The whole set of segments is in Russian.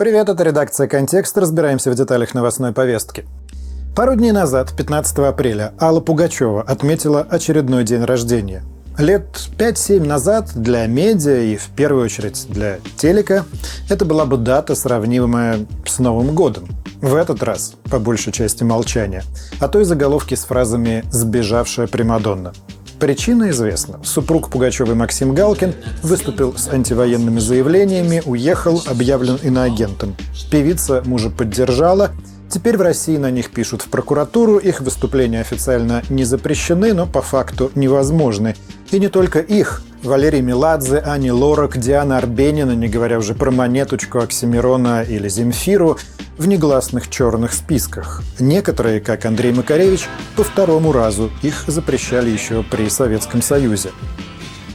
Привет, это редакция «Контекст». Разбираемся в деталях новостной повестки. Пару дней назад, 15 апреля, Алла Пугачева отметила очередной день рождения. Лет 5-7 назад для медиа и в первую очередь для телека это была бы дата, сравнимая с Новым годом. В этот раз, по большей части, молчание, а то и заголовки с фразами «сбежавшая Примадонна». Причина известна. Супруг Пугачевой Максим Галкин выступил с антивоенными заявлениями, уехал, объявлен иноагентом. Певица мужа поддержала, Теперь в России на них пишут в прокуратуру, их выступления официально не запрещены, но по факту невозможны. И не только их. Валерий Меладзе, Ани Лорак, Диана Арбенина, не говоря уже про Монеточку, Оксимирона или Земфиру, в негласных черных списках. Некоторые, как Андрей Макаревич, по второму разу их запрещали еще при Советском Союзе.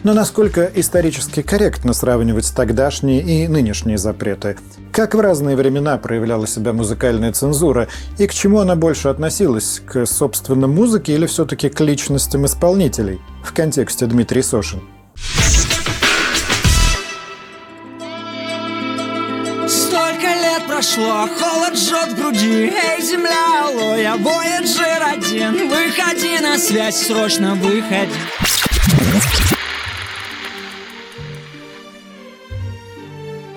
Но насколько исторически корректно сравнивать тогдашние и нынешние запреты? Как в разные времена проявляла себя музыкальная цензура? И к чему она больше относилась? К собственной музыке или все-таки к личностям исполнителей? В контексте Дмитрий Сошин. Лет прошло, холод жжет груди. Эй, земля, алло, я Voyager один. Выходи на связь, срочно выходи.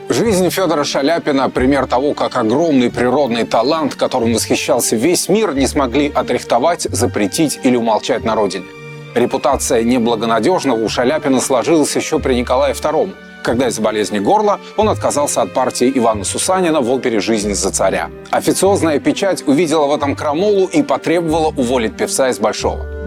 Жизнь Федора Шаляпина – пример того, как огромный природный талант, которым восхищался весь мир, не смогли отрихтовать, запретить или умолчать на родине. Репутация неблагонадежного у Шаляпина сложилась еще при Николае II, когда из-за болезни горла он отказался от партии Ивана Сусанина в опере «Жизнь за царя». Официозная печать увидела в этом крамолу и потребовала уволить певца из Большого.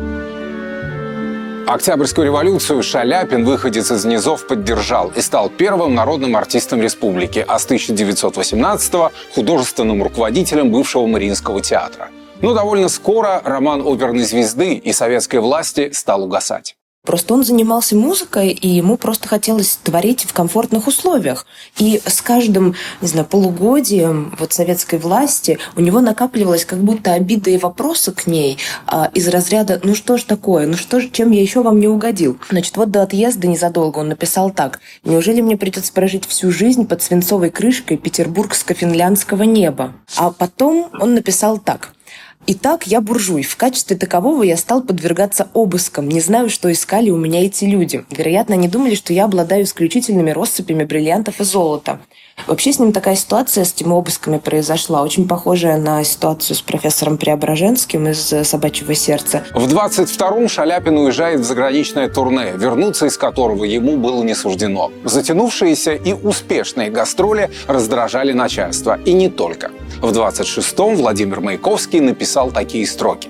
Октябрьскую революцию Шаляпин, выходец из низов, поддержал и стал первым народным артистом республики, а с 1918-го художественным руководителем бывшего Мариинского театра. Но довольно скоро роман оперной звезды и советской власти стал угасать. Просто он занимался музыкой, и ему просто хотелось творить в комфортных условиях. И с каждым, не знаю, полугодием вот советской власти у него накапливалось как будто обида и вопросы к ней а, из разряда «ну что ж такое, ну что ж, чем я еще вам не угодил?» Значит, вот до отъезда незадолго он написал так «Неужели мне придется прожить всю жизнь под свинцовой крышкой петербургско-финляндского неба?» А потом он написал так – Итак, я буржуй. В качестве такового я стал подвергаться обыскам. Не знаю, что искали у меня эти люди. Вероятно, они думали, что я обладаю исключительными россыпями бриллиантов и золота. Вообще с ним такая ситуация с этими обысками произошла, очень похожая на ситуацию с профессором Преображенским из «Собачьего сердца». В 22-м Шаляпин уезжает в заграничное турне, вернуться из которого ему было не суждено. Затянувшиеся и успешные гастроли раздражали начальство. И не только. В 26-м Владимир Маяковский написал такие строки.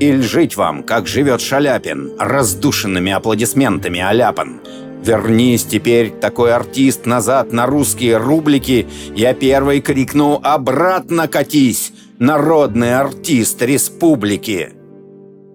«Иль жить вам, как живет Шаляпин, раздушенными аплодисментами оляпан. Вернись теперь, такой артист, назад на русские рублики. Я первый крикну «Обратно катись!» Народный артист республики.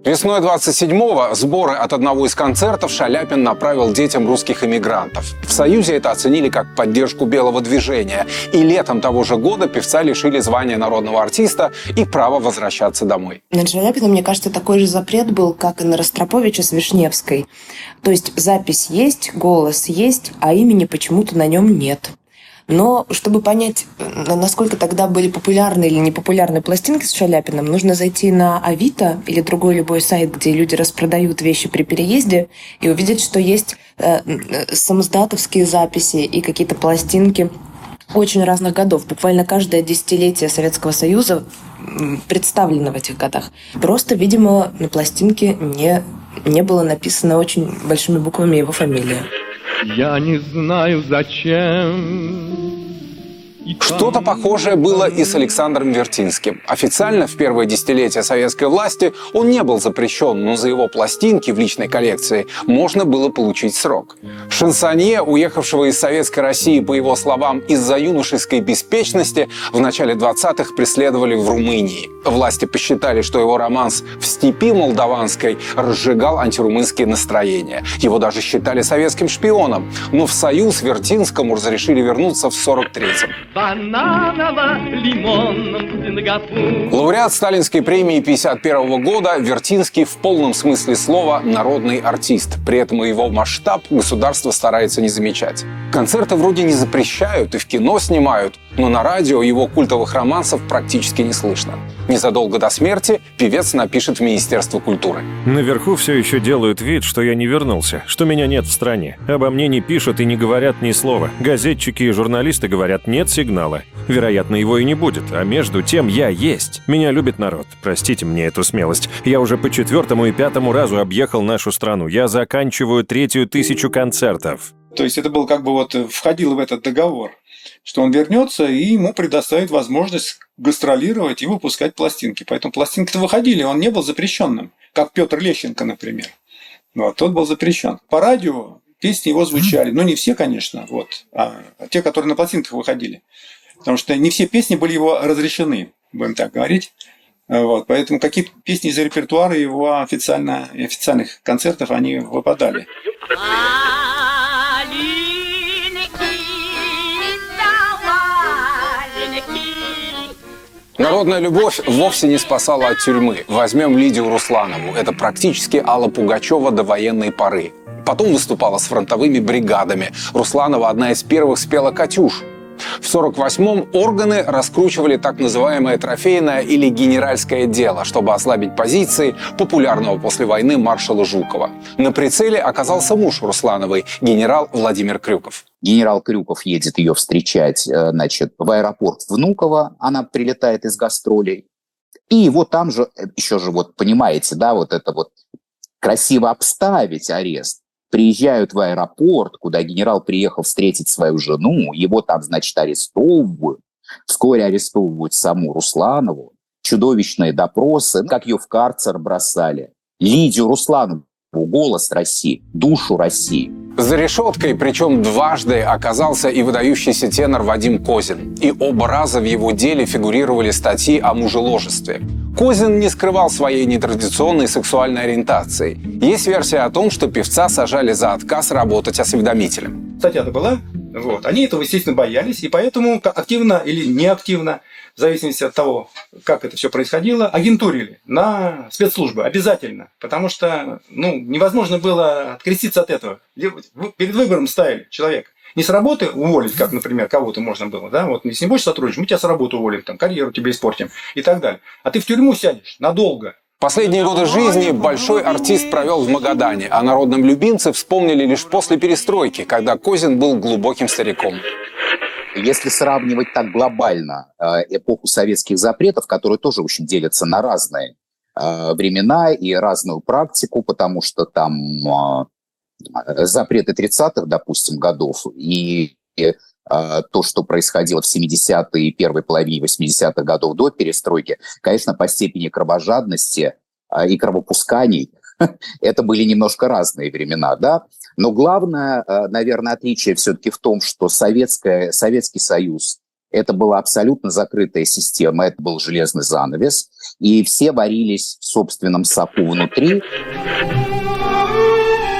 Весной 27-го сборы от одного из концертов Шаляпин направил детям русских иммигрантов. В Союзе это оценили как поддержку белого движения. И летом того же года певца лишили звания народного артиста и права возвращаться домой. На Шаляпина, мне кажется, такой же запрет был, как и на Ростроповича с Вишневской. То есть запись есть, голос есть, а имени почему-то на нем нет. Но чтобы понять, насколько тогда были популярны или непопулярны пластинки с Шаляпиным, нужно зайти на Авито или другой любой сайт, где люди распродают вещи при переезде, и увидеть, что есть э, самоздатовские записи и какие-то пластинки очень разных годов. Буквально каждое десятилетие Советского Союза представлено в этих годах. Просто, видимо, на пластинке не, не было написано очень большими буквами его фамилия. Я не знаю зачем что-то похожее было и с Александром Вертинским. Официально в первое десятилетие советской власти он не был запрещен, но за его пластинки в личной коллекции можно было получить срок. Шансонье, уехавшего из Советской России, по его словам, из-за юношеской беспечности, в начале 20-х преследовали в Румынии. Власти посчитали, что его романс «В степи молдаванской» разжигал антирумынские настроения. Его даже считали советским шпионом. Но в Союз Вертинскому разрешили вернуться в 43-м. Бананово-лимонном. Лауреат Сталинской премии 1951 года Вертинский в полном смысле слова народный артист. При этом его масштаб государство старается не замечать. Концерты вроде не запрещают и в кино снимают, но на радио его культовых романсов практически не слышно. Незадолго до смерти певец напишет в Министерство культуры. Наверху все еще делают вид, что я не вернулся, что меня нет в стране. Обо мне не пишут и не говорят ни слова. Газетчики и журналисты говорят, нет сигнала. Вероятно, его и не будет, а между тем я есть. Меня любит народ. Простите мне эту смелость. Я уже по четвертому и пятому разу объехал нашу страну. Я заканчиваю третью тысячу концертов. То есть это был как бы вот входило в этот договор, что он вернется и ему предоставит возможность гастролировать и выпускать пластинки. Поэтому пластинки-то выходили, он не был запрещенным, как Петр Лещенко, например. Вот, тот был запрещен. По радио песни его звучали, но не все, конечно, вот, а те, которые на пластинках выходили. Потому что не все песни были его разрешены, будем так говорить. Вот, поэтому какие песни из репертуара его официально, официальных концертов они выпадали. Народная любовь вовсе не спасала от тюрьмы. Возьмем Лидию Русланову. Это практически Алла Пугачева до военной поры. Потом выступала с фронтовыми бригадами. Русланова одна из первых спела «Катюш». В 48-м органы раскручивали так называемое трофейное или генеральское дело, чтобы ослабить позиции популярного после войны маршала Жукова. На прицеле оказался муж Руслановой, генерал Владимир Крюков. Генерал Крюков едет ее встречать э, значит, в аэропорт Внуково, она прилетает из гастролей. И его там же, э, еще же вот понимаете, да, вот это вот красиво обставить арест, приезжают в аэропорт, куда генерал приехал встретить свою жену, его там, значит, арестовывают, вскоре арестовывают саму Русланову, чудовищные допросы, как ее в карцер бросали. Лидию Русланову, голос России, душу России. За решеткой, причем дважды, оказался и выдающийся тенор Вадим Козин. И оба раза в его деле фигурировали статьи о мужеложестве. Козин не скрывал своей нетрадиционной сексуальной ориентации. Есть версия о том, что певца сажали за отказ работать осведомителем. Статья-то была, вот. Они этого, естественно, боялись, и поэтому активно или неактивно, в зависимости от того, как это все происходило, агентурили на спецслужбы обязательно. Потому что ну, невозможно было откреститься от этого. Перед выбором ставили человека. Не с работы уволить, как, например, кого-то можно было, да, вот если не будешь сотрудничать, мы тебя с работы уволим, там, карьеру тебе испортим и так далее. А ты в тюрьму сядешь надолго, Последние годы жизни большой артист провел в Магадане, а народном любимце вспомнили лишь после перестройки, когда Козин был глубоким стариком. Если сравнивать так глобально э, эпоху советских запретов, которые тоже, в общем, делятся на разные э, времена и разную практику, потому что там э, запреты 30-х, допустим, годов и то, что происходило в 70-е и первой половине 80-х годов до перестройки, конечно, по степени кровожадности и кровопусканий это были немножко разные времена, да. Но главное, э, наверное, отличие все-таки в том, что Советская, Советский Союз это была абсолютно закрытая система, это был железный занавес, и все варились в собственном соку внутри.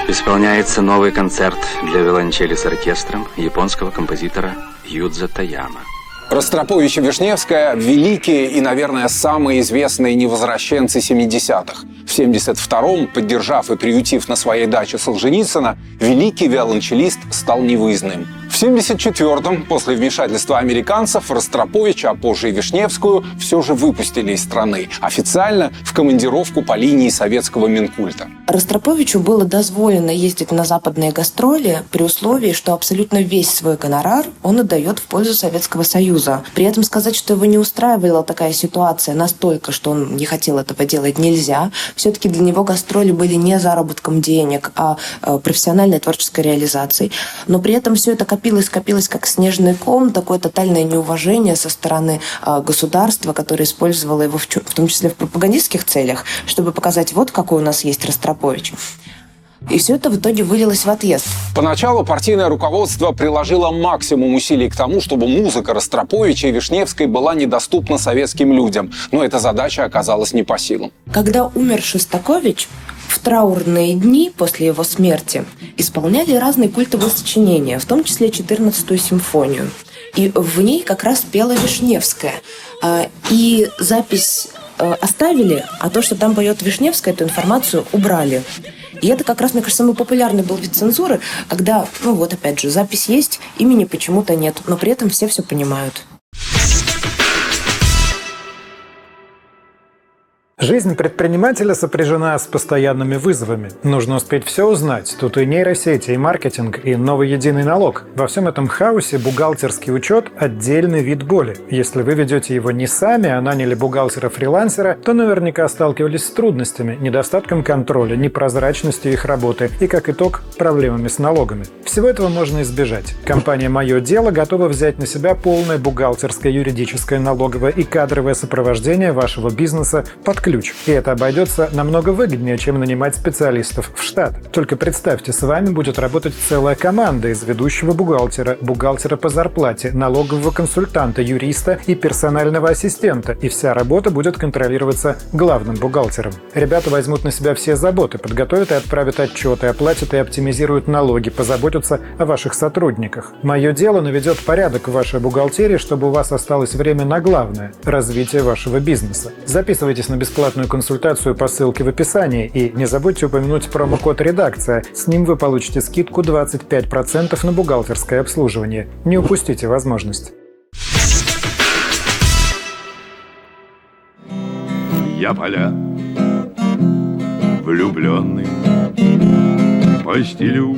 Исполняется новый концерт для виолончели с оркестром японского композитора Юдза Таяма. Ростропович и Вишневская – великие и, наверное, самые известные невозвращенцы 70-х. В 72-м, поддержав и приютив на своей даче Солженицына, великий виолончелист стал невыездным. В 1974-м, после вмешательства американцев, Ростроповича, а позже и Вишневскую, все же выпустили из страны. Официально в командировку по линии советского Минкульта. Ростроповичу было дозволено ездить на западные гастроли при условии, что абсолютно весь свой гонорар он отдает в пользу Советского Союза. При этом сказать, что его не устраивала такая ситуация настолько, что он не хотел этого делать, нельзя. Все-таки для него гастроли были не заработком денег, а э, профессиональной творческой реализацией. Но при этом все это копилось, копилось как снежный ком, такое тотальное неуважение со стороны а, государства, которое использовало его в том числе в пропагандистских целях, чтобы показать, вот какой у нас есть Ростропович. И все это в итоге вылилось в отъезд. Поначалу партийное руководство приложило максимум усилий к тому, чтобы музыка Ростроповича и Вишневской была недоступна советским людям. Но эта задача оказалась не по силам. Когда умер Шостакович, в траурные дни после его смерти исполняли разные культовые сочинения, в том числе 14-ю симфонию. И в ней как раз пела Вишневская. А, и запись э, оставили, а то, что там поет Вишневская, эту информацию убрали. И это как раз, мне кажется, самый популярный был вид цензуры, когда, ну вот опять же, запись есть, имени почему-то нет, но при этом все все понимают. Жизнь предпринимателя сопряжена с постоянными вызовами. Нужно успеть все узнать. Тут и нейросети, и маркетинг, и новый единый налог. Во всем этом хаосе бухгалтерский учет – отдельный вид боли. Если вы ведете его не сами, а наняли бухгалтера-фрилансера, то наверняка сталкивались с трудностями, недостатком контроля, непрозрачностью их работы и, как итог, проблемами с налогами. Всего этого можно избежать. Компания «Мое дело» готова взять на себя полное бухгалтерское, юридическое, налоговое и кадровое сопровождение вашего бизнеса под ключ. И это обойдется намного выгоднее, чем нанимать специалистов в штат. Только представьте, с вами будет работать целая команда из ведущего бухгалтера, бухгалтера по зарплате, налогового консультанта, юриста и персонального ассистента. И вся работа будет контролироваться главным бухгалтером. Ребята возьмут на себя все заботы, подготовят и отправят отчеты, оплатят и оптимизируют налоги, позаботятся о ваших сотрудниках. Мое дело наведет порядок в вашей бухгалтерии, чтобы у вас осталось время на главное – развитие вашего бизнеса. Записывайтесь на бесплатный бесплатную консультацию по ссылке в описании и не забудьте упомянуть промокод «Редакция». С ним вы получите скидку 25% на бухгалтерское обслуживание. Не упустите возможность. Я поля влюбленный постелю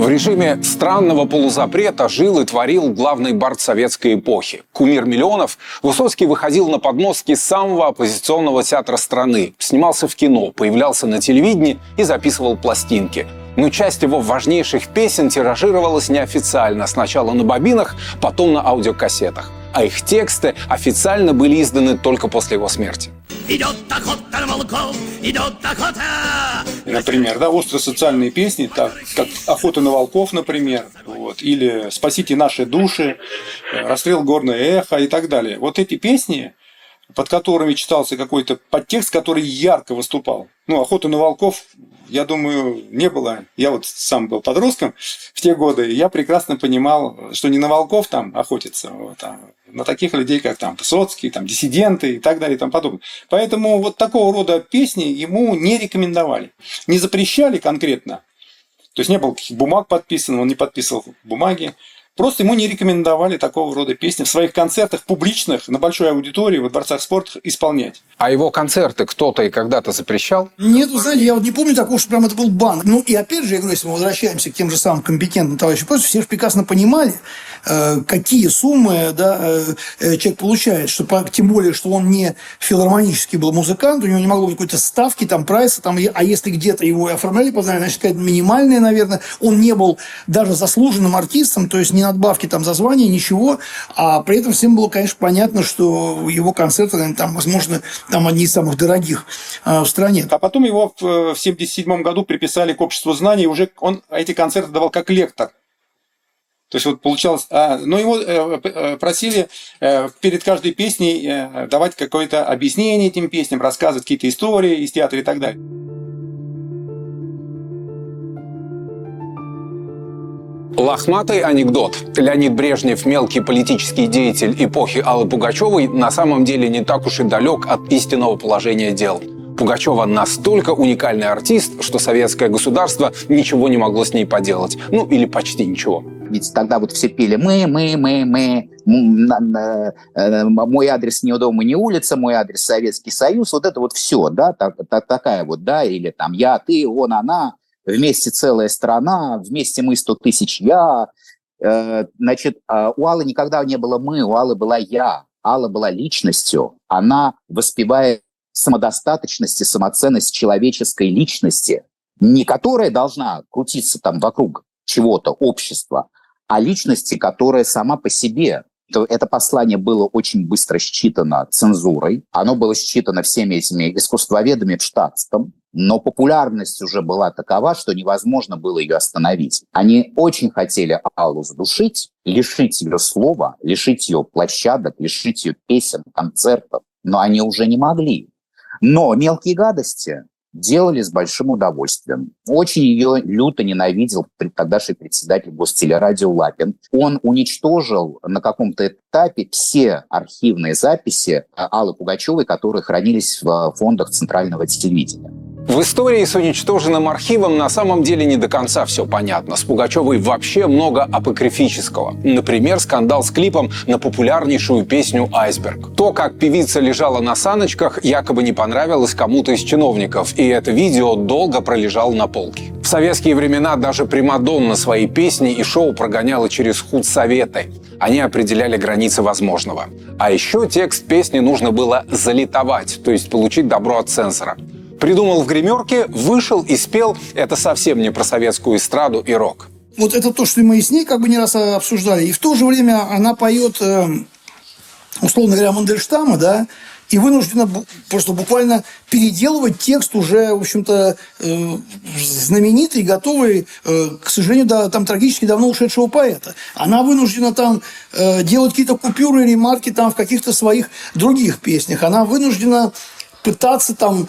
в режиме странного полузапрета жил и творил главный бард советской эпохи. Кумир миллионов, Высоцкий выходил на подмостки самого оппозиционного театра страны, снимался в кино, появлялся на телевидении и записывал пластинки. Но часть его важнейших песен тиражировалась неофициально, сначала на бобинах, потом на аудиокассетах. А их тексты официально были изданы только после его смерти. Идет охота на волков, идет охота! Например, да, остросоциальные песни, так, как «Охота на волков», например, вот, или «Спасите наши души», «Расстрел горное эхо» и так далее. Вот эти песни, под которыми читался какой-то подтекст, который ярко выступал. Ну, «Охота на волков» я думаю, не было. Я вот сам был подростком в те годы, и я прекрасно понимал, что не на волков там охотятся, вот, а на таких людей, как там Высоцкий, там диссиденты и так далее и тому подобное. Поэтому вот такого рода песни ему не рекомендовали. Не запрещали конкретно. То есть не было каких бумаг подписано, он не подписывал бумаги. Просто ему не рекомендовали такого рода песни в своих концертах публичных, на большой аудитории, во дворцах спорта исполнять. А его концерты кто-то и когда-то запрещал? Нет, вы знаете, я вот не помню такого, что прям это был бан. Ну и опять же, я говорю, если мы возвращаемся к тем же самым компетентным товарищам, просто все же прекрасно понимали, какие суммы да, э, э, человек получает, что, тем более, что он не филармонический был музыкант, у него не могло быть какой-то ставки, там, прайса, там, а если где-то его и оформляли, значит, какая-то минимальная, наверное, он не был даже заслуженным артистом, то есть не надбавки там за звание, ничего, а при этом всем было, конечно, понятно, что его концерты, наверное, там, возможно, там одни из самых дорогих в стране. А потом его в 1977 году приписали к обществу знаний, уже он эти концерты давал как лектор. То есть вот получалось, а, но его э, э, просили э, перед каждой песней давать какое-то объяснение этим песням, рассказывать какие-то истории из театра и так далее. Лохматый анекдот. Леонид Брежнев, мелкий политический деятель эпохи Аллы Пугачевой, на самом деле не так уж и далек от истинного положения дел. Пугачева настолько уникальный артист, что советское государство ничего не могло с ней поделать. Ну, или почти ничего. Ведь тогда вот все пели «мы, мы, мы, мы», э, «мой адрес не дом и не улица», «мой адрес Советский Союз», вот это вот все, да, так, так, такая вот, да, или там «я, ты, он, она», вместе целая страна, вместе мы сто тысяч я. Э, значит, а у Аллы никогда не было мы, у Аллы была я. Алла была личностью. Она воспевает самодостаточность и самоценность человеческой личности, не которая должна крутиться там вокруг чего-то, общества, а личности, которая сама по себе это послание было очень быстро считано цензурой, оно было считано всеми этими искусствоведами в штатском, но популярность уже была такова, что невозможно было ее остановить. Они очень хотели Аллу задушить, лишить ее слова, лишить ее площадок, лишить ее песен, концертов, но они уже не могли. Но мелкие гадости делали с большим удовольствием. Очень ее люто ненавидел тогдашний председатель гостелерадио Лапин. Он уничтожил на каком-то этапе все архивные записи Аллы Пугачевой, которые хранились в фондах Центрального телевидения. В истории с уничтоженным архивом на самом деле не до конца все понятно. С Пугачевой вообще много апокрифического. Например, скандал с клипом на популярнейшую песню «Айсберг». То, как певица лежала на саночках, якобы не понравилось кому-то из чиновников, и это видео долго пролежало на полке. В советские времена даже Примадонна свои песни и шоу прогоняла через худсоветы. Они определяли границы возможного. А еще текст песни нужно было залитовать, то есть получить добро от цензора придумал в гримерке, вышел и спел. Это совсем не про советскую эстраду и рок. Вот это то, что мы с ней как бы не раз обсуждали. И в то же время она поет, э, условно говоря, Мандельштама, да, и вынуждена просто буквально переделывать текст уже, в общем-то, э, знаменитый, готовый, э, к сожалению, да, там трагически давно ушедшего поэта. Она вынуждена там делать какие-то купюры, ремарки там в каких-то своих других песнях. Она вынуждена пытаться там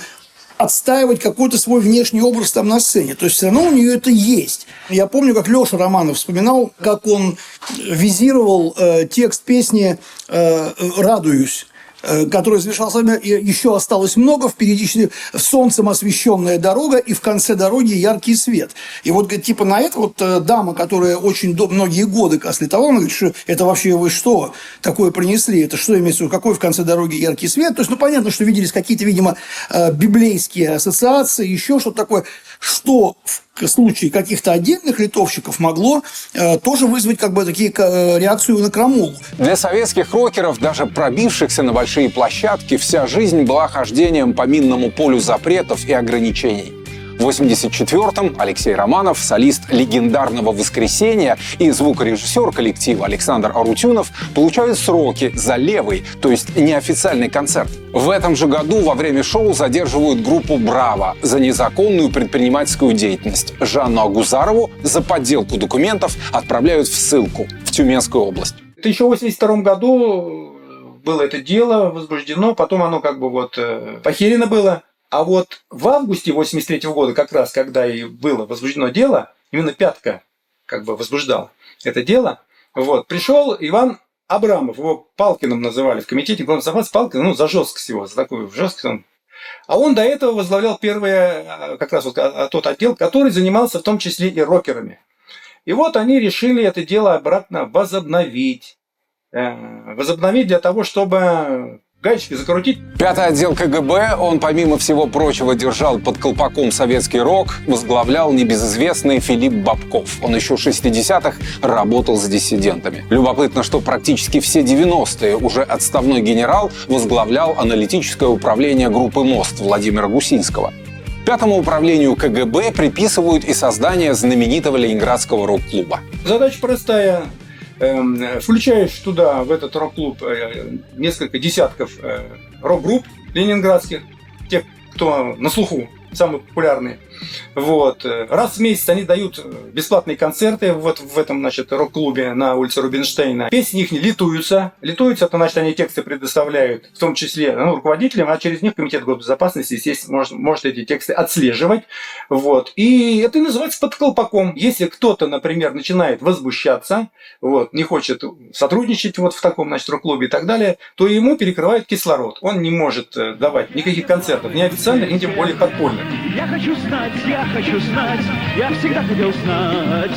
отстаивать какой-то свой внешний образ там на сцене. То есть все равно у нее это есть. Я помню, как Леша Романов вспоминал, как он визировал э, текст песни э, «Радуюсь». Э, который завершался, еще осталось много, впереди солнцем освещенная дорога, и в конце дороги яркий свет. И вот, типа, на это вот э, дама, которая очень до, многие годы после того, она говорит, что это вообще вы что такое принесли? Это что имеется в виду? Какой в конце дороги яркий свет? То есть, ну, понятно, что виделись какие-то, видимо, э, библейские ассоциации, еще что-то такое, что в случае каких-то отдельных литовщиков могло э, тоже вызвать как бы такие э, реакцию на крамолу. Для советских рокеров, даже пробившихся на большие площадки, вся жизнь была хождением по минному полю запретов и ограничений. В 1984-м Алексей Романов, солист легендарного «Воскресенья» и звукорежиссер коллектива Александр Арутюнов получают сроки за левый, то есть неофициальный концерт. В этом же году во время шоу задерживают группу «Браво» за незаконную предпринимательскую деятельность. Жанну Агузарову за подделку документов отправляют в ссылку в Тюменскую область. В 1082 году было это дело возбуждено, потом оно как бы вот э, похерено было. А вот в августе 83 года, как раз когда и было возбуждено дело, именно Пятка как бы возбуждал это дело, вот, пришел Иван Абрамов, его Палкиным называли в комитете главного запаса Палкин, ну, за жесткость его, за такую жесткость он а он до этого возглавлял первое, а, как раз вот а, тот отдел, который занимался в том числе и рокерами. И вот они решили это дело обратно возобновить. Э, возобновить для того, чтобы гаечки закрутить. Пятый отдел КГБ, он, помимо всего прочего, держал под колпаком советский рок, возглавлял небезызвестный Филипп Бабков. Он еще в 60-х работал с диссидентами. Любопытно, что практически все 90-е уже отставной генерал возглавлял аналитическое управление группы «Мост» Владимира Гусинского. Пятому управлению КГБ приписывают и создание знаменитого ленинградского рок-клуба. Задача простая включаешь туда, в этот рок-клуб, э, несколько десятков э, рок-групп ленинградских, тех, кто на слуху, самые популярные. Вот. Раз в месяц они дают бесплатные концерты вот в этом, значит, рок-клубе на улице Рубинштейна. Песни их не литуются. Литуются, это значит, они тексты предоставляют, в том числе ну, руководителям, а через них Комитет госбезопасности, естественно, может, может эти тексты отслеживать. Вот. И это называется под колпаком. Если кто-то, например, начинает возмущаться, вот, не хочет сотрудничать вот в таком, значит, рок-клубе и так далее, то ему перекрывают кислород. Он не может э, давать никаких концертов, ни официальных, ни тем более подпольных. Я хочу знать, я хочу знать, я всегда хотел знать.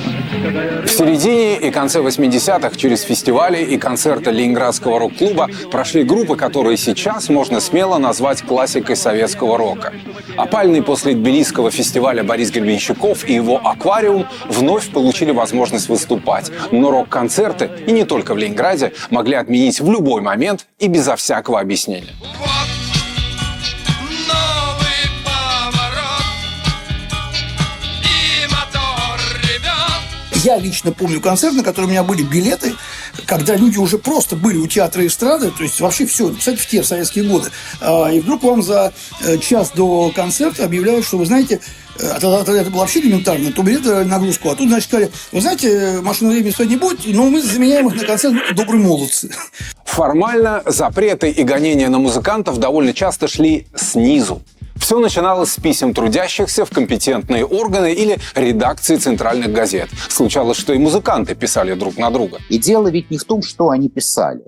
В середине и конце 80-х через фестивали и концерты Ленинградского рок-клуба прошли группы, которые сейчас можно смело назвать классикой советского рока. Опальный после Тбилисского фестиваля Борис Гребенщиков и его «Аквариум» вновь получили возможность выступать. Но рок-концерты, и не только в Ленинграде, могли отменить в любой момент и безо всякого объяснения. Я лично помню концерт, на который у меня были билеты, когда люди уже просто были у театра эстрады, то есть вообще все, кстати, в те советские годы. А, и вдруг вам за э, час до концерта объявляют, что вы знаете, э, тогда, тогда это было вообще элементарно, то билеты нагрузку. А тут, значит, сказали, вы знаете, машины времени стоит не будет, но мы заменяем их на концерт «Добрые молодцы». Формально запреты и гонения на музыкантов довольно часто шли снизу. Все начиналось с писем трудящихся в компетентные органы или редакции центральных газет. Случалось, что и музыканты писали друг на друга. И дело ведь не в том, что они писали.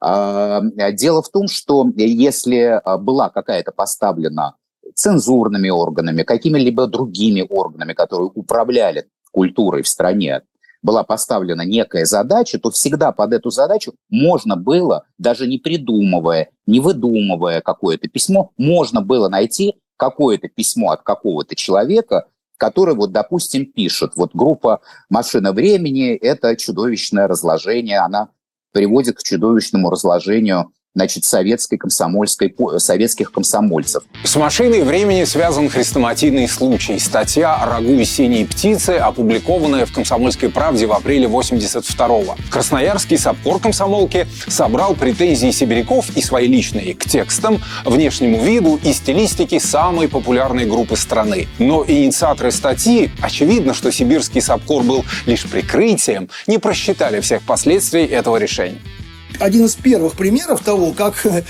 А, дело в том, что если а, была какая-то поставлена цензурными органами, какими-либо другими органами, которые управляли культурой в стране, была поставлена некая задача, то всегда под эту задачу можно было, даже не придумывая, не выдумывая какое-то письмо, можно было найти какое-то письмо от какого-то человека, который, вот, допустим, пишет, вот группа «Машина времени» — это чудовищное разложение, она приводит к чудовищному разложению значит, советской комсомольской, советских комсомольцев. С машиной времени связан хрестоматийный случай. Статья о рагу и синей птицы, опубликованная в «Комсомольской правде» в апреле 82-го. Красноярский сапкор комсомолки собрал претензии сибиряков и свои личные к текстам, внешнему виду и стилистике самой популярной группы страны. Но инициаторы статьи, очевидно, что сибирский сапкор был лишь прикрытием, не просчитали всех последствий этого решения один из первых примеров того, как э,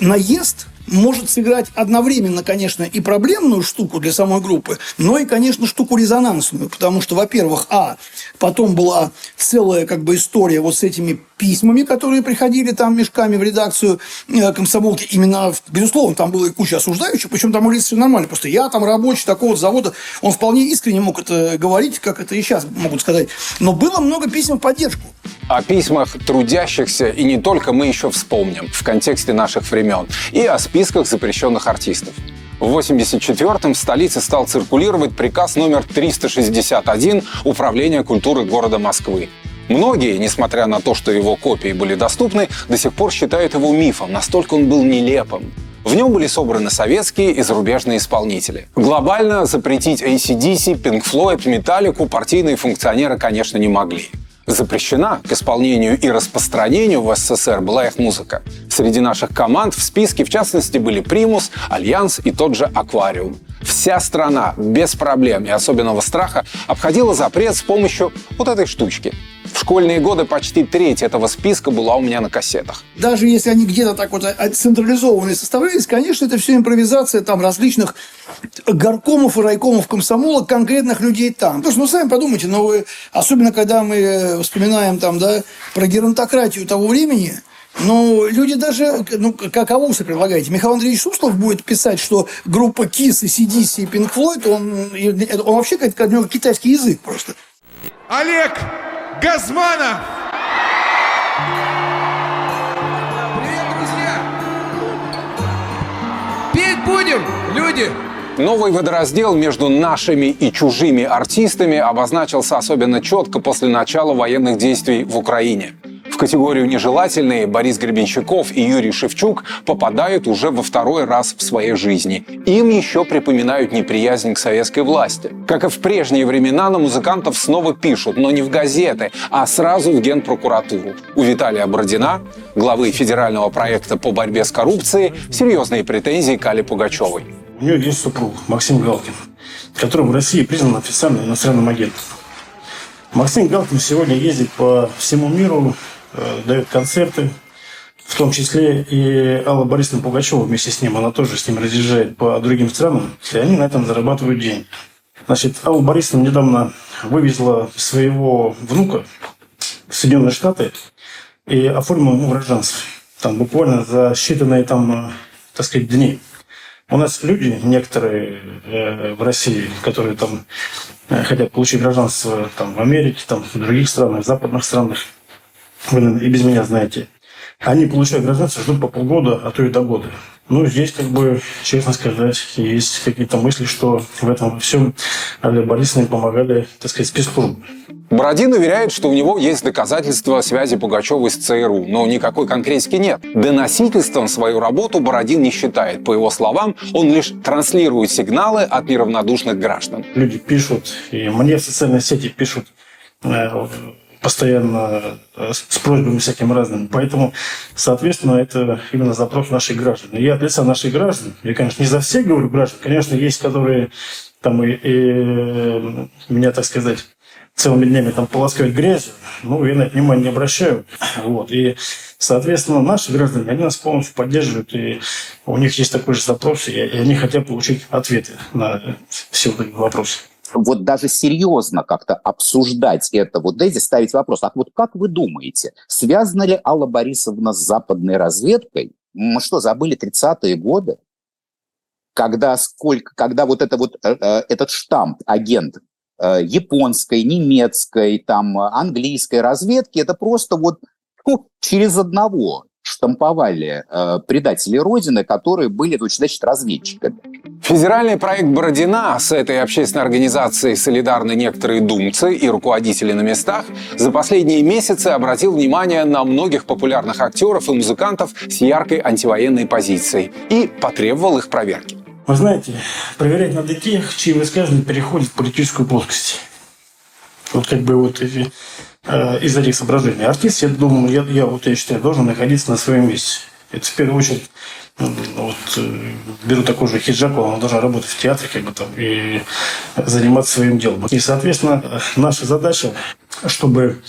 наезд может сыграть одновременно, конечно, и проблемную штуку для самой группы, но и, конечно, штуку резонансную, потому что, во-первых, а, потом была целая как бы история вот с этими письмами, которые приходили там мешками в редакцию э, комсомолки, именно, безусловно, там было и куча осуждающих, причем там были все нормально, просто я там рабочий такого завода, он вполне искренне мог это говорить, как это и сейчас могут сказать, но было много писем в поддержку. О письмах трудящихся и не только мы еще вспомним в контексте наших времен и о списках запрещенных артистов. В 1984-м в столице стал циркулировать приказ номер 361 Управления культуры города Москвы. Многие, несмотря на то, что его копии были доступны, до сих пор считают его мифом, настолько он был нелепым. В нем были собраны советские и зарубежные исполнители. Глобально запретить ACDC, Pink Floyd, Metallica партийные функционеры, конечно, не могли запрещена к исполнению и распространению в СССР была их музыка. Среди наших команд в списке, в частности, были «Примус», «Альянс» и тот же «Аквариум». Вся страна без проблем и особенного страха обходила запрет с помощью вот этой штучки. В школьные годы почти треть этого списка была у меня на кассетах. Даже если они где-то так вот централизованные составлялись, конечно, это все импровизация там различных горкомов и райкомов комсомола, конкретных людей там. Потому что, ну, сами подумайте, но вы, особенно когда мы вспоминаем там, да, про геронтократию того времени, ну, люди даже, ну, как вы предлагаете? Михаил Андреевич Суслов будет писать, что группа KISS и CDC и Pink Floyd, он, он вообще как, как у него китайский язык просто. Олег Газманов! Привет, друзья! Петь будем, люди! Новый водораздел между нашими и чужими артистами обозначился особенно четко после начала военных действий в Украине категорию «нежелательные» Борис Гребенщиков и Юрий Шевчук попадают уже во второй раз в своей жизни. Им еще припоминают неприязнь к советской власти. Как и в прежние времена, на музыкантов снова пишут, но не в газеты, а сразу в Генпрокуратуру. У Виталия Бродина, главы федерального проекта по борьбе с коррупцией, серьезные претензии к Али Пугачевой. У нее есть супруг Максим Галкин, которым России признан официальным иностранным агентом. Максим Галкин сегодня ездит по всему миру, дает концерты, в том числе и Алла Борисовна Пугачева вместе с ним, она тоже с ним разъезжает по другим странам, и они на этом зарабатывают деньги. Значит, Алла Борисовна недавно вывезла своего внука в Соединенные Штаты и оформила ему гражданство. Там буквально за считанные там, э, так сказать, дни. У нас люди, некоторые э, в России, которые там э, хотят получить гражданство там, в Америке, там, в других странах, в западных странах, вы и без меня знаете, они получают гражданство, ждут по полгода, а то и до года. Ну, здесь, как бы, честно сказать, есть какие-то мысли, что в этом всем Аля Борисовна помогали, так сказать, спецслужбы. Бородин уверяет, что у него есть доказательства связи Пугачевой с ЦРУ, но никакой конкретики нет. Доносительством свою работу Бородин не считает. По его словам, он лишь транслирует сигналы от неравнодушных граждан. Люди пишут, и мне в социальной сети пишут э, постоянно э, с просьбами всяким разным. Поэтому, соответственно, это именно запрос наших граждан. И я от лица наших граждан, я, конечно, не за всех говорю граждан, конечно, есть, которые там и, и меня, так сказать, целыми днями там полоскают грязью, ну, я на это внимание не обращаю. Вот. И Соответственно, наши граждане, они нас полностью поддерживают, и у них есть такой же запрос, и они хотят получить ответы на все вот эти вопросы вот даже серьезно как-то обсуждать это, вот дайте ставить вопрос, а вот как вы думаете, связана ли Алла Борисовна с западной разведкой? Мы что, забыли 30-е годы? Когда, сколько, когда вот, это вот э, э этот штамп, агент э, японской, немецкой, там, английской разведки, это просто вот ну, через одного штамповали э, предатели Родины, которые были, значит, разведчиками. Федеральный проект Бородина с этой общественной организацией солидарны некоторые думцы и руководители на местах за последние месяцы обратил внимание на многих популярных актеров и музыкантов с яркой антивоенной позицией и потребовал их проверки. Вы знаете, проверять надо тех, чьи высказывания переходят в политическую плоскость. Вот как бы вот эти Э, из этих соображений. Артист, я думаю, я, я вот я считаю, должен находиться на своем месте. Это в первую очередь вот, э, беру такой же Хиджакова, он должен работать в театре как бы, там, и заниматься своим делом. И, соответственно, наша задача, чтобы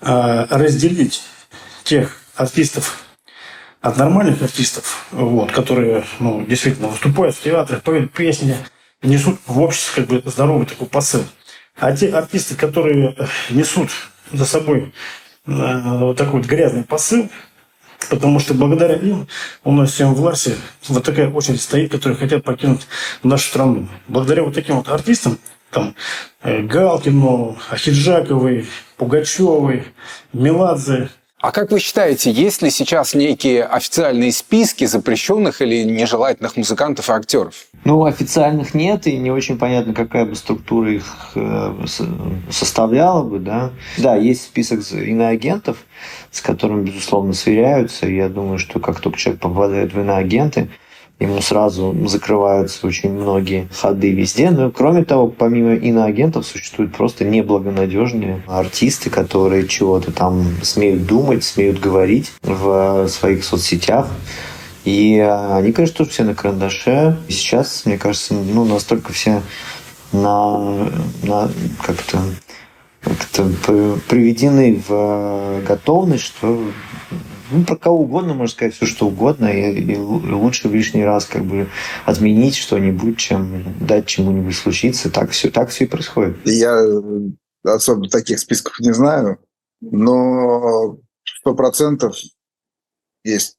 э, разделить тех артистов от нормальных артистов, вот, которые ну, действительно выступают в театре, поют песни, несут в обществе как бы здоровый такой посыл. А те артисты, которые несут за собой э, вот такой вот грязный посыл, потому что благодаря им у нас всем в Ларсе вот такая очередь стоит, которые хотят покинуть нашу страну. Благодаря вот таким вот артистам, там, э, Галкину, Ахиджаковой, Пугачевой, Меладзе, а как вы считаете, есть ли сейчас некие официальные списки запрещенных или нежелательных музыкантов и актеров? Ну, официальных нет, и не очень понятно, какая бы структура их э, составляла бы, да. Да, есть список иноагентов, с которым, безусловно, сверяются. Я думаю, что как только человек попадает в иноагенты, ему сразу закрываются очень многие ходы везде. Но кроме того, помимо иноагентов существуют просто неблагонадежные артисты, которые чего-то там смеют думать, смеют говорить в своих соцсетях. И они, конечно, тоже все на карандаше. И сейчас, мне кажется, ну, настолько все на, на как-то как-то приведены в готовность, что ну, про кого угодно можно сказать все, что угодно, и, и лучше в лишний раз как бы отменить что-нибудь, чем дать чему-нибудь случиться. Так все, так все и происходит. Я особо таких списков не знаю, но сто процентов есть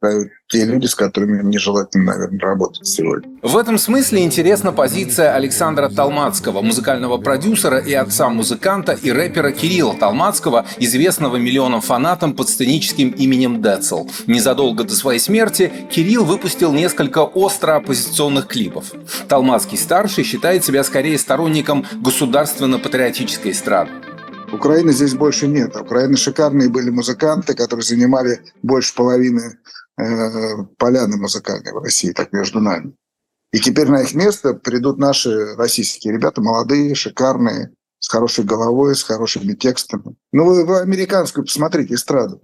те люди, с которыми нежелательно, наверное, работать сегодня. В этом смысле интересна позиция Александра Талмацкого, музыкального продюсера и отца музыканта и рэпера Кирилла Талмацкого, известного миллионам фанатам под сценическим именем Децл. Незадолго до своей смерти Кирилл выпустил несколько остро оппозиционных клипов. Талмацкий-старший считает себя скорее сторонником государственно-патриотической эстрады. Украины здесь больше нет. Украины шикарные были музыканты, которые занимали больше половины э, поляны музыкальной в России, так между нами. И теперь на их место придут наши российские ребята, молодые, шикарные, с хорошей головой, с хорошими текстами. Ну, вы, вы американскую посмотрите эстраду.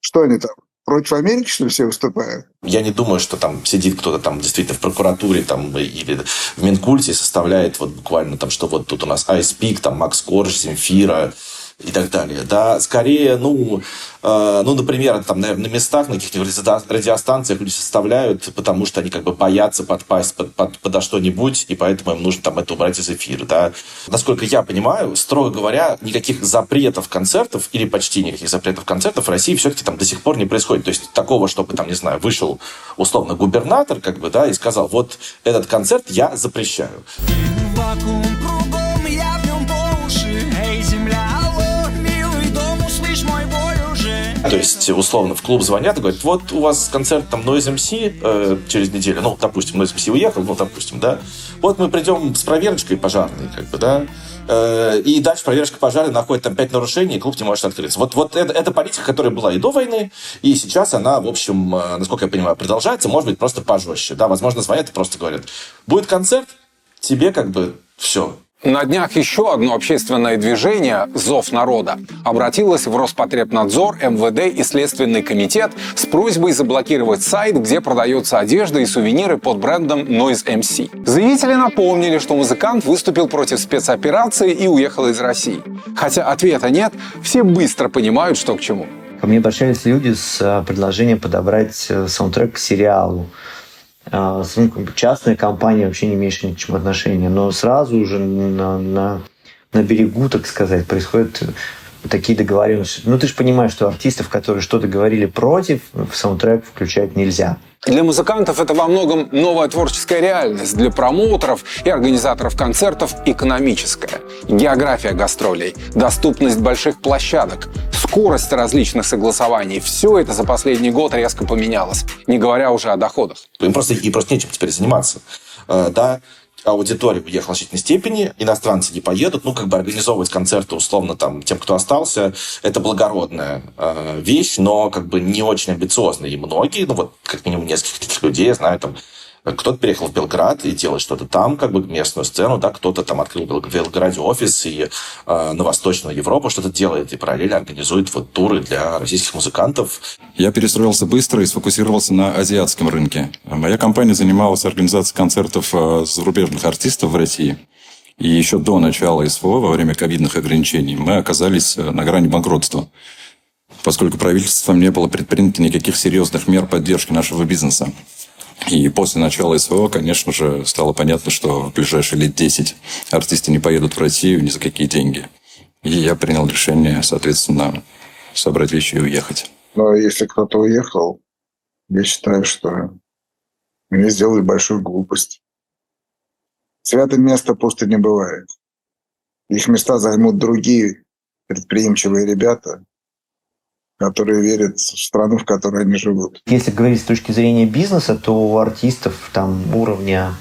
Что они там? Против Америки, что ли, все выступают? Я не думаю, что там сидит кто-то там действительно в прокуратуре там, или в Минкульте и составляет вот буквально там, что вот тут у нас Айспик, там Макс Корж, Земфира, и так далее. Да, скорее, ну, э, ну, например, там, наверное, на местах, на каких-нибудь радиостанциях люди составляют, потому что они как бы боятся подпасть под, под, подо что-нибудь, и поэтому им нужно там это убрать из эфира, да. Насколько я понимаю, строго говоря, никаких запретов концертов или почти никаких запретов концертов в России все-таки там до сих пор не происходит. То есть такого, чтобы там, не знаю, вышел условно губернатор, как бы, да, и сказал, вот этот концерт я запрещаю. Вакуум то есть, условно, в клуб звонят и говорят, вот у вас концерт там Noise MC э, через неделю, ну, допустим, Noise MC уехал, ну, допустим, да, вот мы придем с проверочкой пожарной, как бы, да, э, и дальше проверочка пожарной находит там пять нарушений, и клуб не может открыться. Вот, вот это, это политика, которая была и до войны, и сейчас она, в общем, э, насколько я понимаю, продолжается, может быть, просто пожестче, да, возможно, звонят и просто говорят, будет концерт, тебе как бы все, на днях еще одно общественное движение «Зов народа» обратилось в Роспотребнадзор, МВД и Следственный комитет с просьбой заблокировать сайт, где продается одежда и сувениры под брендом Noise MC. Заявители напомнили, что музыкант выступил против спецоперации и уехал из России. Хотя ответа нет, все быстро понимают, что к чему. Ко мне обращались люди с э, предложением подобрать э, саундтрек к сериалу. А, частная компания вообще не имеющая ни к чему отношения. Но сразу уже на, на, на берегу, так сказать, происходит такие договоренности. Ну, ты же понимаешь, что артистов, которые что-то говорили против, в саундтрек включать нельзя. Для музыкантов это во многом новая творческая реальность, для промоутеров и организаторов концертов экономическая. География гастролей, доступность больших площадок, скорость различных согласований – все это за последний год резко поменялось, не говоря уже о доходах. Им просто, им просто нечем теперь заниматься. Э, да, аудитория уехала в значительной степени, иностранцы не поедут, ну, как бы организовывать концерты условно там тем, кто остался, это благородная э, вещь, но как бы не очень амбициозная. И многие, ну, вот как минимум нескольких таких людей, я знаю, там, кто-то переехал в Белград и делает что-то там, как бы местную сцену, да, кто-то там открыл в Белграде офис и э, на Восточную Европу что-то делает и параллельно организует вот туры для российских музыкантов. Я перестроился быстро и сфокусировался на азиатском рынке. Моя компания занималась организацией концертов э, зарубежных артистов в России. И еще до начала СВО, во время ковидных ограничений, мы оказались э, на грани банкротства поскольку правительством не было предпринято никаких серьезных мер поддержки нашего бизнеса. И после начала СВО, конечно же, стало понятно, что в ближайшие лет 10 артисты не поедут в Россию ни за какие деньги. И я принял решение, соответственно, собрать вещи и уехать. Но если кто-то уехал, я считаю, что мне сделали большую глупость. Святое место пусто не бывает. Их места займут другие предприимчивые ребята, которые верят в страну, в которой они живут. Если говорить с точки зрения бизнеса, то у артистов там уровня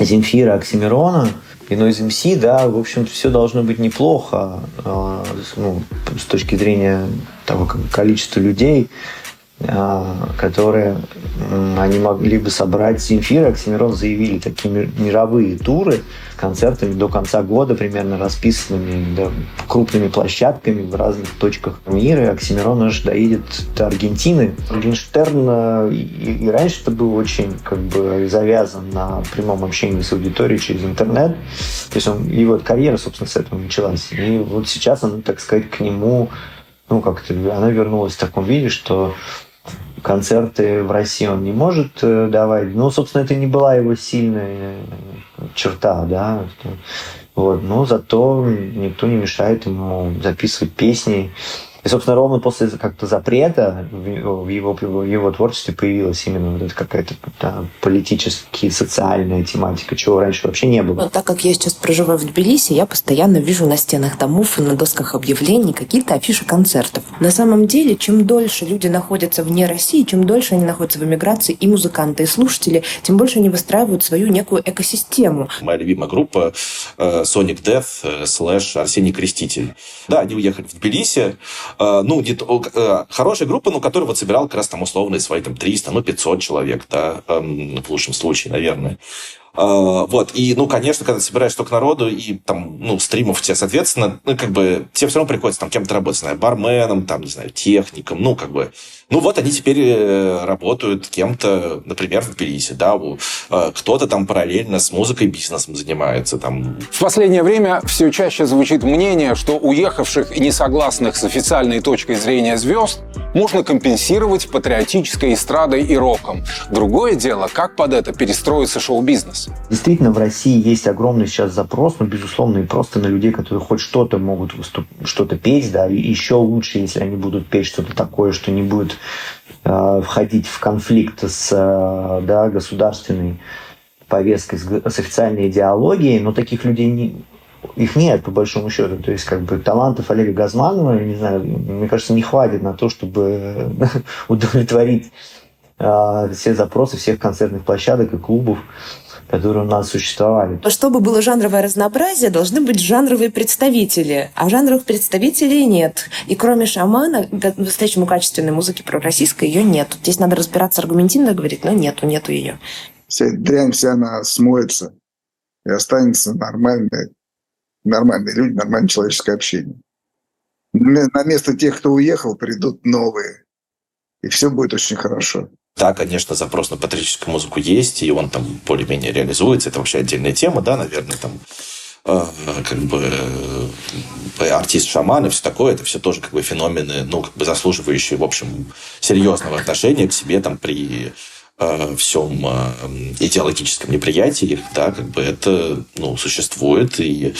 Земфира, Оксимирона, и Noise MC, да, в общем все должно быть неплохо а, ну, с точки зрения того количества людей, которые они могли бы собрать Земфира, Оксимирон заявили такие мировые туры с концертами до конца года, примерно расписанными да, крупными площадками в разных точках мира. Оксимирон аж доедет до Аргентины. Моргенштерн э, и, и раньше это был очень как бы завязан на прямом общении с аудиторией через интернет. То есть он, и вот карьера, собственно, с этого началась. И вот сейчас он, так сказать, к нему ну, как-то она вернулась в таком виде, что концерты в России он не может э, давать. Ну, собственно, это не была его сильная черта, да. Вот. Но зато никто не мешает ему записывать песни. И, собственно, ровно после как-то запрета в его, в его творчестве появилась именно вот эта какая-то да, политическая, социальная тематика, чего раньше вообще не было. Но так как я сейчас проживаю в Тбилиси, я постоянно вижу на стенах домов и на досках объявлений какие-то афиши концертов. На самом деле, чем дольше люди находятся вне России, чем дольше они находятся в эмиграции, и музыканты, и слушатели, тем больше они выстраивают свою некую экосистему. Моя любимая группа э, Sonic Death э, слэш Арсений Креститель. Да, они уехали в Тбилиси, ну, не, э, хорошая группа, ну, которая вот собирала как раз там условные свои там 300, ну, 500 человек, да, эм, в лучшем случае, наверное. Uh, вот, и, ну, конечно, когда собираешь столько народу, и там, ну, стримов тебе, соответственно, ну, как бы, тебе все равно приходится там кем-то работать, знаю, барменом, там, не знаю, техником, ну, как бы, ну, вот они теперь э, работают кем-то, например, в Тбилиси, да, кто-то там параллельно с музыкой бизнесом занимается, там. В последнее время все чаще звучит мнение, что уехавших и несогласных с официальной точкой зрения звезд можно компенсировать патриотической эстрадой и роком. Другое дело, как под это перестроится шоу-бизнес. Действительно, в России есть огромный сейчас запрос, ну, безусловно, и просто на людей, которые хоть что-то могут выступ... что-то петь, да, и еще лучше, если они будут петь что-то такое, что не будет э, входить в конфликт с э, да, государственной повесткой, с официальной идеологией, но таких людей не, их нет, по большому счету. То есть, как бы, талантов Олега Газманова, не знаю, мне кажется, не хватит на то, чтобы удовлетворить э, все запросы всех концертных площадок и клубов которые у нас существовали. Чтобы было жанровое разнообразие, должны быть жанровые представители. А жанровых представителей нет. И кроме шамана, по-настоящему качественной музыки про российской ее нет. Здесь надо разбираться аргументивно говорить, но нету, нету ее. Вся дрянь вся она смоется и останется нормальные, нормальные люди, нормальное человеческое общение. На место тех, кто уехал, придут новые. И все будет очень хорошо. Да, конечно, запрос на патриотическую музыку есть, и он там более-менее реализуется. Это вообще отдельная тема, да, наверное, там э, как бы э, артист шаман и все такое, это все тоже как бы феномены, ну, как бы заслуживающие, в общем, серьезного отношения к себе там при э, всем э, идеологическом неприятии, да, как бы это, ну, существует, и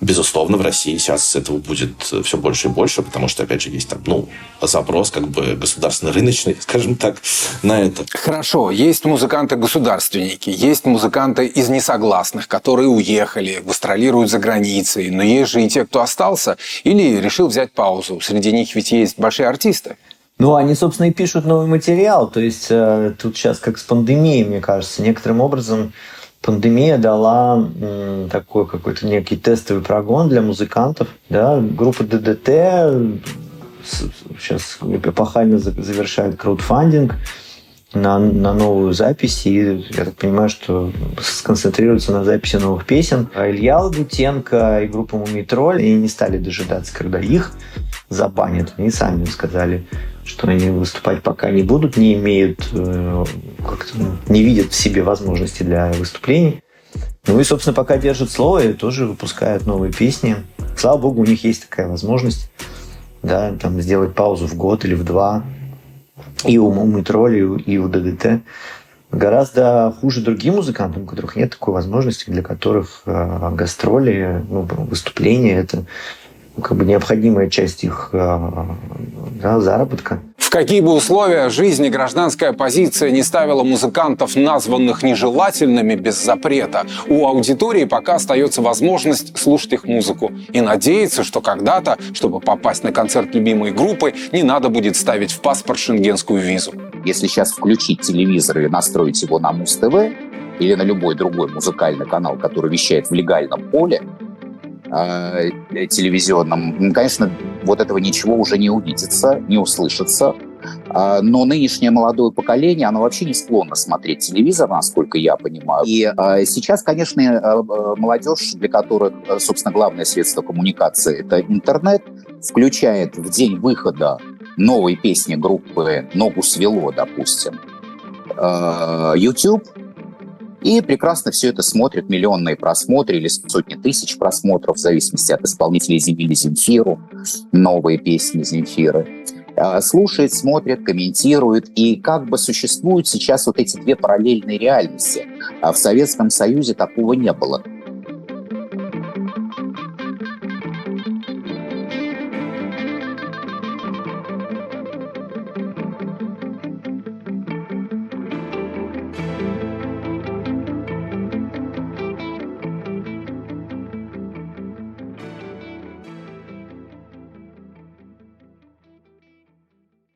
безусловно, в России сейчас этого будет все больше и больше, потому что, опять же, есть там, ну, запрос как бы государственно-рыночный, скажем так, на это. Хорошо, есть музыканты-государственники, есть музыканты из несогласных, которые уехали, гастролируют за границей, но есть же и те, кто остался или решил взять паузу. Среди них ведь есть большие артисты. Ну, они, собственно, и пишут новый материал. То есть э, тут сейчас как с пандемией, мне кажется, некоторым образом пандемия дала такой какой-то некий тестовый прогон для музыкантов. Да? Группа ДДТ сейчас эпохально завершает краудфандинг на, на новую запись, и я так понимаю, что сконцентрируются на записи новых песен. А Илья Лагутенко и группа Мумитроль, и не стали дожидаться, когда их забанят. Они сами сказали, что они выступать пока не будут, не имеют, э, как-то не видят в себе возможности для выступлений. Ну и, собственно, пока держат слово и тоже выпускают новые песни. Слава богу, у них есть такая возможность да, там, сделать паузу в год или в два. И у Мумитроли, и у ДДТ. Гораздо хуже другим музыкантам, у которых нет такой возможности, для которых э, гастроли, ну, выступления – это как бы необходимая часть их э, да, заработка. В какие бы условия жизни гражданская позиция не ставила музыкантов, названных нежелательными без запрета, у аудитории пока остается возможность слушать их музыку и надеяться, что когда-то, чтобы попасть на концерт любимой группы, не надо будет ставить в паспорт шенгенскую визу. Если сейчас включить телевизор и настроить его на Муз-ТВ или на любой другой музыкальный канал, который вещает в легальном поле, э, телевизионном, конечно, вот этого ничего уже не увидится, не услышится. Э, но нынешнее молодое поколение, оно вообще не склонно смотреть телевизор, насколько я понимаю. И э, сейчас, конечно, э, э молодежь, для которых, э, собственно, главное средство коммуникации – это интернет, включает в день выхода новой песни группы «Ногу свело», допустим, YouTube, и прекрасно все это смотрят миллионные просмотры или сотни тысяч просмотров, в зависимости от исполнителей Земли Земфиру, новые песни Земфиры. А, слушает, смотрит, комментирует. И как бы существуют сейчас вот эти две параллельные реальности. А в Советском Союзе такого не было.